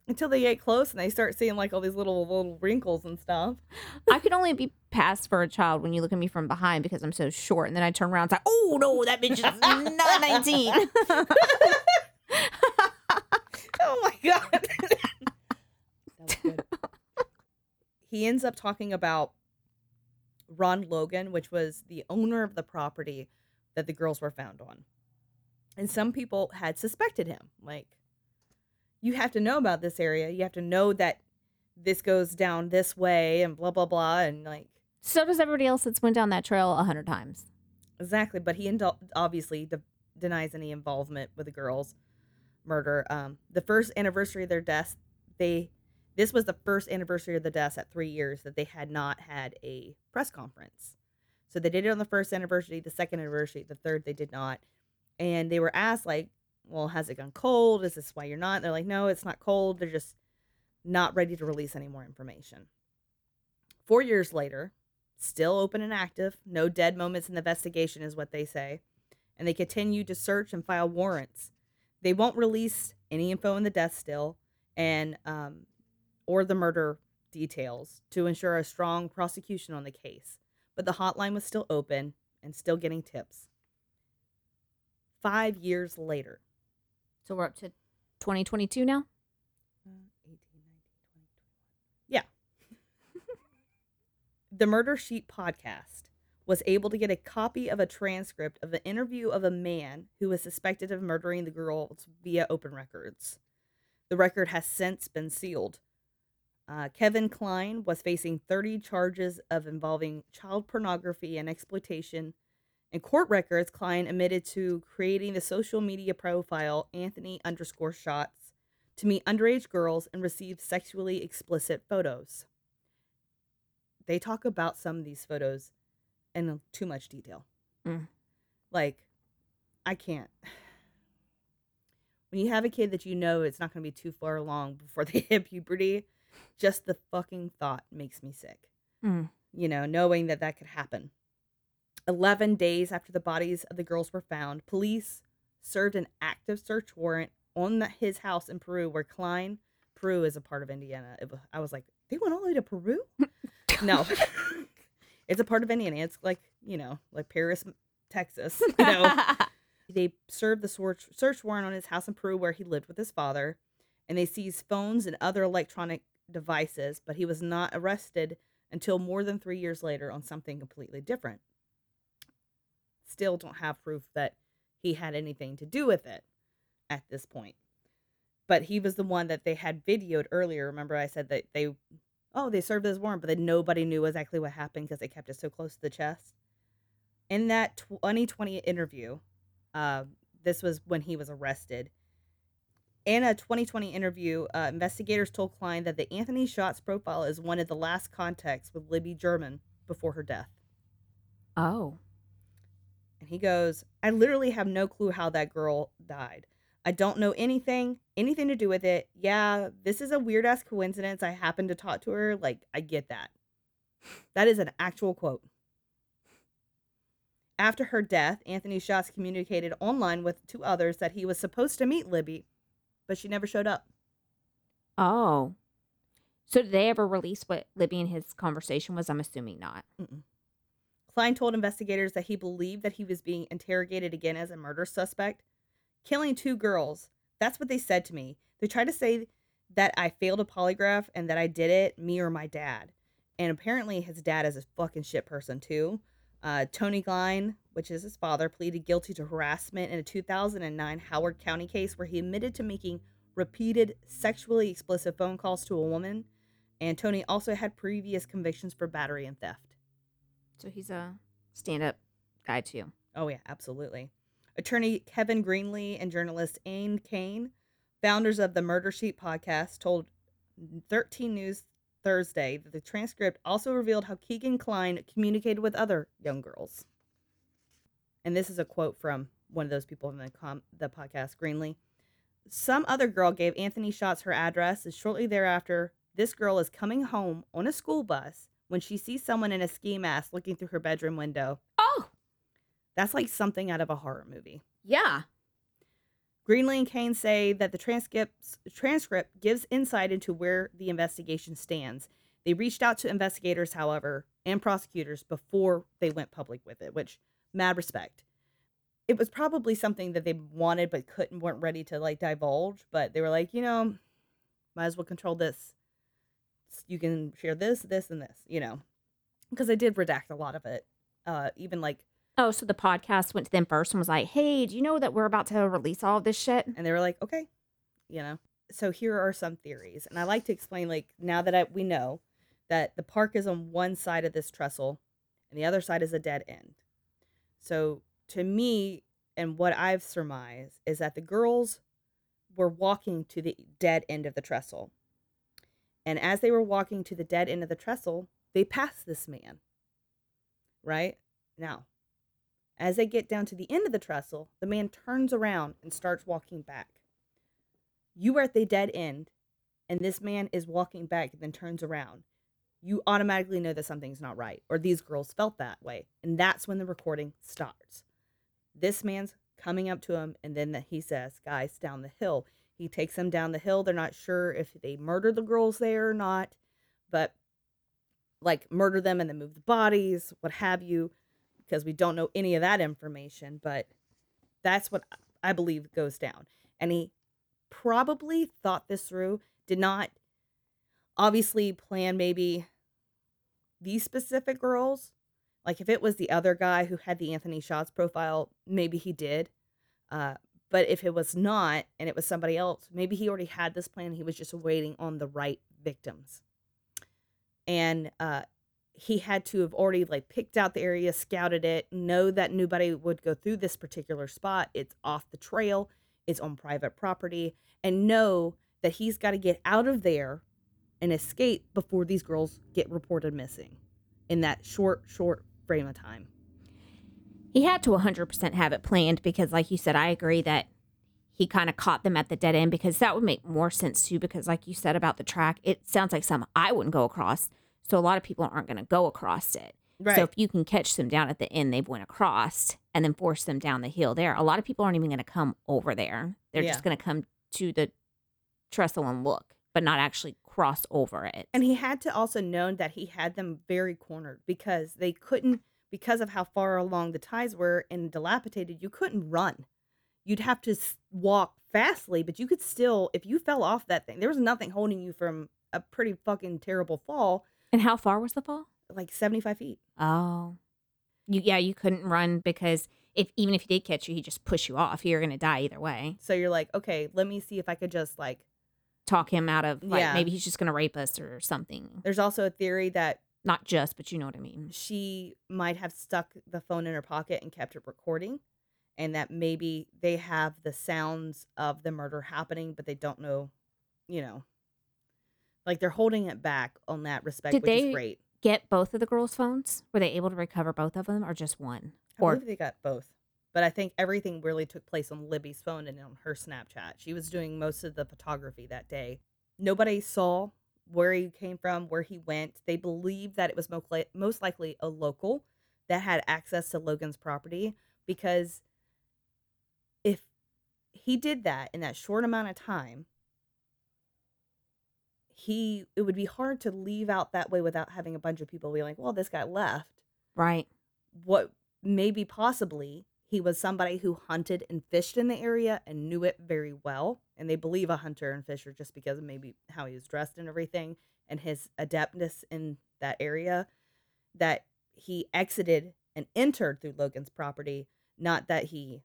Until they get close and they start seeing like all these little little wrinkles and stuff. I could only be passed for a child when you look at me from behind because I'm so short. And then I turn around and say, like, oh no, that bitch is not 19. Oh my god. that was good. He ends up talking about Ron Logan, which was the owner of the property that the girls were found on. And some people had suspected him. Like, you have to know about this area. You have to know that this goes down this way and blah, blah, blah. And like, so does everybody else that's went down that trail a hundred times. Exactly, but he indul- obviously de- denies any involvement with the girls' murder. Um, the first anniversary of their deaths, they this was the first anniversary of the deaths at three years that they had not had a press conference. So they did it on the first anniversary, the second anniversary, the third they did not, and they were asked like, "Well, has it gone cold? Is this why you're not?" they're like, "No, it's not cold. They're just not ready to release any more information." Four years later, still open and active. No dead moments in the investigation, is what they say. And they continue to search and file warrants. They won't release any info in the death still and um, or the murder details to ensure a strong prosecution on the case. But the hotline was still open and still getting tips. Five years later, So we're up to 2022 now? uh, 18, 19, 20, 21. Yeah. the Murder Sheet podcast was able to get a copy of a transcript of an interview of a man who was suspected of murdering the girls via open records. The record has since been sealed. Uh, Kevin Kline was facing 30 charges of involving child pornography and exploitation. In court records, Kline admitted to creating the social media profile Anthony underscore shots to meet underage girls and receive sexually explicit photos. They talk about some of these photos in too much detail. Mm. Like, I can't. When you have a kid that you know it's not going to be too far along before they hit puberty, just the fucking thought makes me sick Mm. you know, knowing that that could happen. 11 days after the bodies of the girls were found, police served an active search warrant on the, his house in Peru, where Kline, Peru is a part of Indiana. It, I was like, they went all the way to Peru? no, it's a part of Indiana. It's like, you know, like Paris, Texas. You know, they served the search, search warrant on his house in Peru, where he lived with his father, and they seized phones and other electronic devices, but he was not arrested until more than three years later on something completely different. Still don't have proof that he had anything to do with it at this point. But he was the one that they had videoed earlier. Remember, I said that they, oh, they served this warrant, but then nobody knew exactly what happened because they kept it so close to the chest. In that 2020 interview, uh, this was when he was arrested. In a 2020 interview, uh, investigators told Kline that the Anthony Shots profile is one of the last contacts with Libby German before her death. oh. And he goes, I literally have no clue how that girl died. I don't know anything, anything to do with it. Yeah, this is a weird ass coincidence. I happened to talk to her. Like, I get that. That is an actual quote. After her death, Anthony Shots communicated online with two others that he was supposed to meet Libby, but she never showed up. Oh. So did they ever release what Libby and his conversation was? I'm assuming not. Kline told investigators that he believed that he was being interrogated again as a murder suspect, killing two girls. That's what they said to me. They tried to say that I failed a polygraph and that I did it, me or my dad. And apparently his dad is a fucking shit person too. Uh, Tony Kline, which is his father, pleaded guilty to harassment in a 2009 Howard County case where he admitted to making repeated sexually explicit phone calls to a woman. And Tony also had previous convictions for battery and theft. So he's a stand up guy too. Oh, yeah, absolutely. Attorney Kevin Greenlee and journalist Aine Cain, founders of the Murder Sheet podcast, told 13 News Thursday that the transcript also revealed how Kegan Kline communicated with other young girls. And this is a quote from one of those people in the, com- the podcast, Greenlee. Some other girl gave Anthony Shots her address, and shortly thereafter, this girl is coming home on a school bus when she sees someone in a ski mask looking through her bedroom window. Oh, That's like something out of a horror movie. yeah. Greenlee and Cain say that the transcripts, transcript gives insight into where the investigation stands. They reached out to investigators, however, and prosecutors before they went public with it, which mad respect. It was probably something that they wanted but couldn't weren't ready to like divulge, but they were like, you know, might as well control this. You can share this, this, and this, you know, because I did redact a lot of it. Uh, even like Oh, so the podcast went to them first and was like, hey, do you know that we're about to release all of this shit? and they were like okay you know so here are some theories and i like to explain like now that I, we know that the park is on one side of this trestle and the other side is a dead end so to me and what i've surmised is that the girls were walking to the dead end of the trestle and as they were walking to the dead end of the trestle they passed this man right now as they get down to the end of the trestle, the man turns around and starts walking back. You are at the dead end, and this man is walking back and then turns around. You automatically know that something's not right, or these girls felt that way. And that's when the recording starts. This man's coming up to him, and then he says, Guys, down the hill. He takes them down the hill. They're not sure if they murdered the girls there or not, but like murder them and then move the bodies, what have you because we don't know any of that information, but that's what I believe goes down. And he probably thought this through, did not obviously plan maybe these specific girls. Like if it was the other guy who had the Anthony Shots profile, maybe he did. Uh, but if it was not and it was somebody else, maybe he already had this plan. He was just waiting on the right victims. And uh, he had to have already like picked out the area, scouted it, know that nobody would go through this particular spot. It's off the trail, it's on private property, and know that he's got to get out of there and escape before these girls get reported missing in that short, short frame of time. He had to 100% have it planned because, like you said, I agree that he kind of caught them at the dead end because that would make more sense too. Because, like you said about the track, it sounds like some I wouldn't go across. So, a lot of people aren't going to go across it. Right. So if you can catch them down at the end they've went across and then force them down the hill there, a lot of people aren't even going to come over there. They're Yeah. just going to come to the trestle and look, but not actually cross over it. And he had to also known that he had them very cornered because they couldn't because of how far along the ties were and dilapidated, you couldn't run. You'd have to walk fastly, but you could still if you fell off that thing, there was nothing holding you from a pretty fucking terrible fall, and how far was the fall? like 75 feet. Oh, you yeah, you couldn't run because if even if he did catch you, he'd just push you off. You're going to die either way. So you're like, okay, let me see if I could just like Talk him out of like Yeah. maybe he's just going to rape us or something. there's also a theory that Not just, but you know what I mean. she might have stuck the phone in her pocket and kept it recording and that maybe they have the sounds of the murder happening but they don't know you know like they're holding it back on that respect Did which they- is great Get both of the girls' phones? Were they able to recover both of them or just one? i Or believe they got both but i think everything really took place on libby's phone and on her snapchat she was doing most of the photography that day nobody saw where he came from where he went they believe that it was most, most likely a local that had access to logan's property because if he did that in that short amount of time he it would be hard to leave out that way without having a bunch of people be like well this guy left right. what maybe possibly he was somebody who hunted and fished in the area and knew it very well and they believe a hunter and fisher just because of maybe how he was dressed and everything and his adeptness in that area that he exited and entered through Logan's property not that he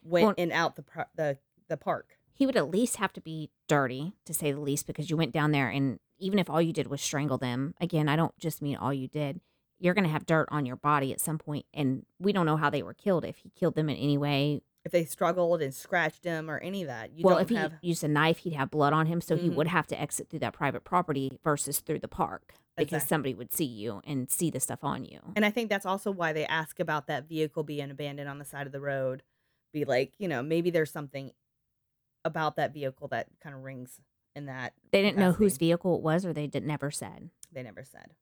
went Well- in out the pro- the the park. He would at least have to be dirty, to say the least, because you went down there and even if all you did was strangle them, again, I don't just mean all you did, you're going to have dirt on your body at some point, And we don't know how they were killed. If he killed them in any way, if they struggled and scratched him or any of that you well, don't if he have used a knife, he'd have blood on him. So he Mhm. would have to exit through that private property versus through the park because Exactly. somebody would see you and see the stuff on you. And I think that's also why they ask about that vehicle being abandoned on the side of the road. Be like, you know, maybe there's something about that vehicle that kind of rings in that. They didn't know whose vehicle it was or they did never said. They never said.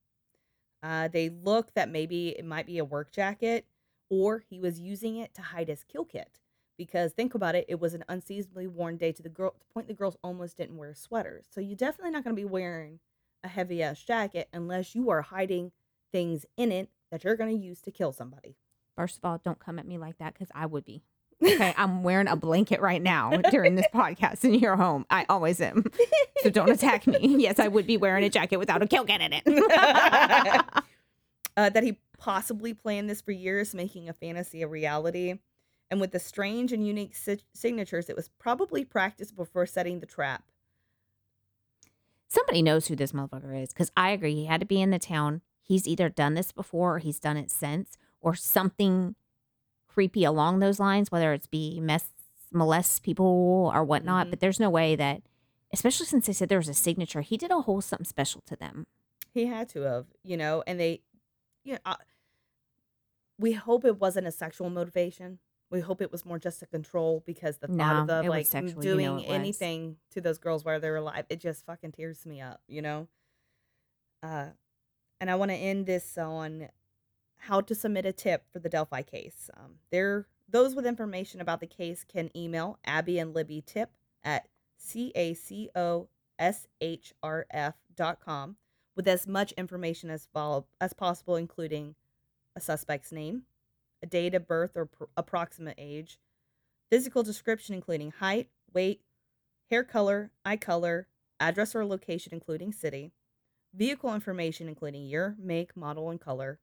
Uh, they look that maybe it might be a work jacket or he was using it to hide his kill kit. Because think about it, it was an unseasonably warm day to the girl to the point the girls almost didn't wear sweaters. So you're definitely not going to be wearing a heavy ass jacket unless you are hiding things in it that you're going to use to kill somebody. First of all, don't come at me like that because I would be. Okay, I'm wearing a blanket right now during this podcast in your home. I always am. So don't attack me. Yes, I would be wearing a jacket without a kill in it. uh, that he possibly planned this for years, making a fantasy a reality. And with the strange and unique si- signatures, it was probably practiced before setting the trap. Somebody knows who this motherfucker is because I agree. He had to be in the town. He's either done this before or he's done it since or something creepy along those lines, whether it's be mess, molest people or whatnot. Mhm. But there's no way that, especially since they said there was a signature, he did a whole something special to them. He had to have, you know, and they, you know, we hope it wasn't a sexual motivation. We hope it was more just a control because the thought No, of the like sexual, you doing know anything to those girls while they're alive, it just fucking tears me up, you know. Uh, and I want to end this on how to submit a tip for the Delphi case. Um, there, those with information about the case can email Abby and Libby tip at c a c o s h r f dot com with as much information as follow, as possible, including a suspect's name, a date of birth or pr- approximate age, physical description including height, weight, hair color, eye color, address or location including city, vehicle information including year, make, model, and color,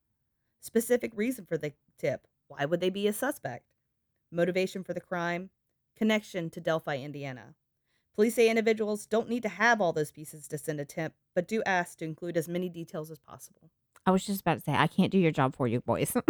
specific reason for the tip, why would they be a suspect, motivation for the crime, connection to Delphi, Indiana. Police say individuals don't need to have all those pieces to send a tip, but do ask to include as many details as possible. I was just about to say, I can't do your job for you, boys.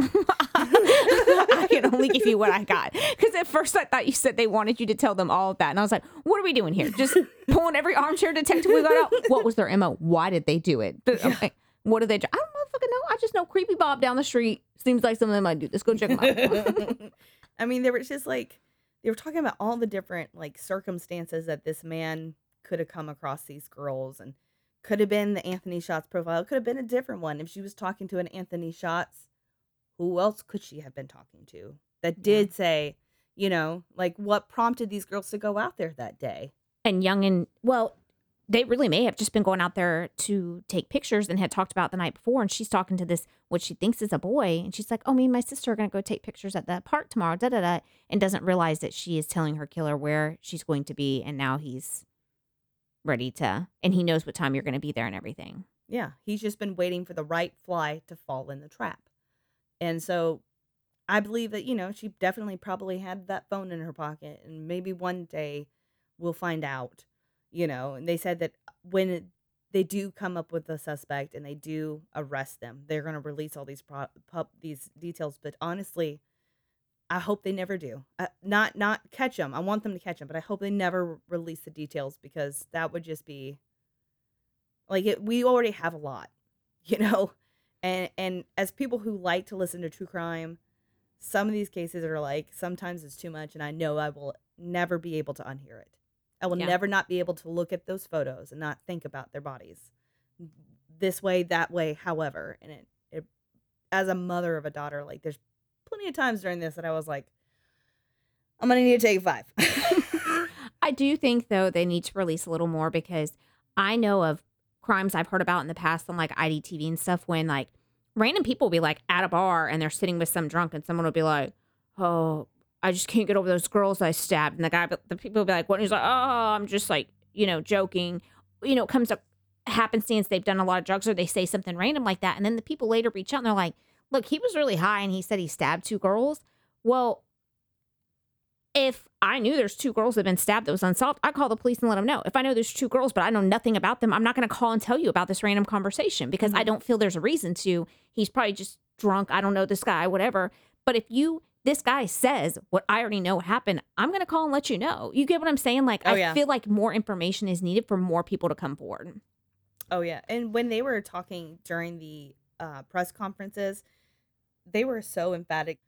I can only give you what I got. Because at first I thought you said they wanted you to tell them all of that. And I was like, what are we doing here? Just pulling every armchair detective we got out? What was their MO? Why did they do it? But, I'm what did they do? I don't know. I just know Creepy Bob down the street. Seems like some of them might do this. Go check them out. I mean, they were just like they were talking about all the different like circumstances that this man could have come across these girls and Could have been the Anthony Shots profile. Could have been a different one. If she was talking to an Anthony Shots, who else could she have been talking to that Yeah. did say, you know, like what prompted these girls to go out there that day? and young and well they really may have just been going out there to take pictures and had talked about the night before. And she's talking to this what she thinks is a boy. And she's like oh me and my sister are going to go take pictures at the park tomorrow da da da and doesn't realize that she is telling her killer where she's going to be. And now he's ready to and he knows what time you're going to be there and everything. Yeah, he's just been waiting for the right fly to fall in the trap. And so I believe that, you know, she definitely probably had that phone in her pocket. And maybe one day we'll find out, you know. And they said that when they do come up with the suspect and they do arrest them, they're going to release all these pro- pub, these details, but honestly, I hope they never do. Uh, not not catch them. I want them to catch them, but I hope they never release the details because that would just be like it, we already have a lot, you know. And and as people who like to listen to true crime, some of these cases are like sometimes it's too much, and I know I will never be able to unhear it. I will Yeah. never not be able to look at those photos and not think about their bodies this way, that way, however. And it, it as a mother of a daughter, like there's plenty of times during this that I was like, I'm gonna need to take a five. I do think though they need to release a little more because I know of crimes I've heard about in the past on like IDTV and stuff when like random people will be like at a bar and they're sitting with some drunk and someone will be like, "Oh, I just can't get over those girls I stabbed," and the guy, but the people will be like, "What?" And he's like, "Oh, I'm just like you know joking." You know, it comes up happenstance they've done a lot of drugs or they say something random like that, and then the people later reach out and they're like, "Look, he was really high and he said he stabbed two girls." Well, if I knew there's two girls that have been stabbed that was unsolved, I call the police and let them know. If I know there's two girls, but I know nothing about them, I'm not going to call and tell you about this random conversation because I Mhm. don't feel there's a reason to. He's probably just drunk. I don't know this guy, whatever. But if you, this guy says what I already know happened, I'm going to call and let you know. You get what I'm saying? Like, Oh, I yeah. feel like more information is needed for more people to come forward. Oh yeah, and when they were talking during the uh, press conferences, they were so emphatic.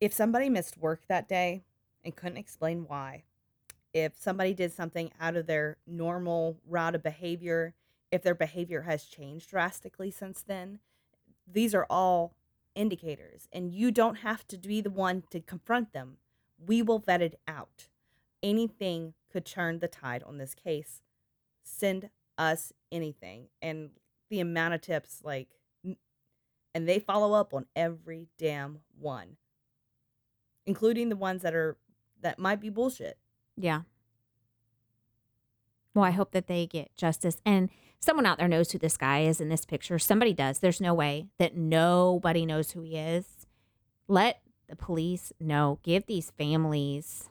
If somebody missed work that day and couldn't explain why, if somebody did something out of their normal route of behavior, if their behavior has changed drastically since then, these are all indicators, and you don't have to be the one to confront them. We will vet it out. Anything could turn the tide on this case. Send us anything and the amount of tips like and they follow up on every damn one including the ones that are that might be bullshit Yeah. Well, I hope that they get justice. And someone out there knows who this guy is in this picture. Somebody does. There's no way that nobody knows who he is. Let the police know. Give these families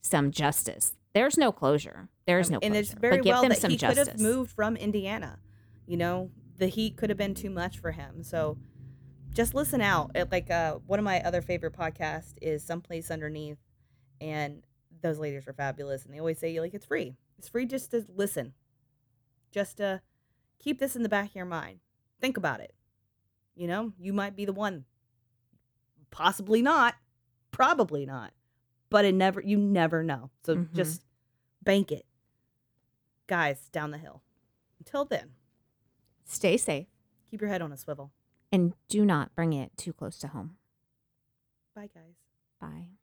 some justice. There's no closure. There's Um, no and it's very well them that he justice. could have moved from indiana you know the heat could have been too much for him so just listen out It- like uh one of my other favorite podcasts is someplace underneath and those ladies are fabulous and they always say like it's free it's free just to listen just to keep this in the back of your mind. Think about it. You know you might be the one. Possibly not. Probably not. But it never you never know. So Mhm. just bank it guys down the hill. Until then. Stay safe. Keep your head on a swivel. And do not bring it too close to home. bye guys. Bye.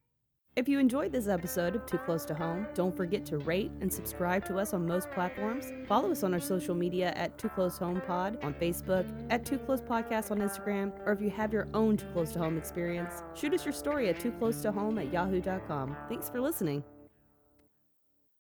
If you enjoyed this episode of Too Close to Home, don't forget to rate and subscribe to us on most platforms. Follow us on our social media at Too Close Home Pod on Facebook, at Too Close Podcast on Instagram, or if you have your own Too Close to Home experience, shoot us your story at Too Close to Home at yahoo.com. Thanks for listening.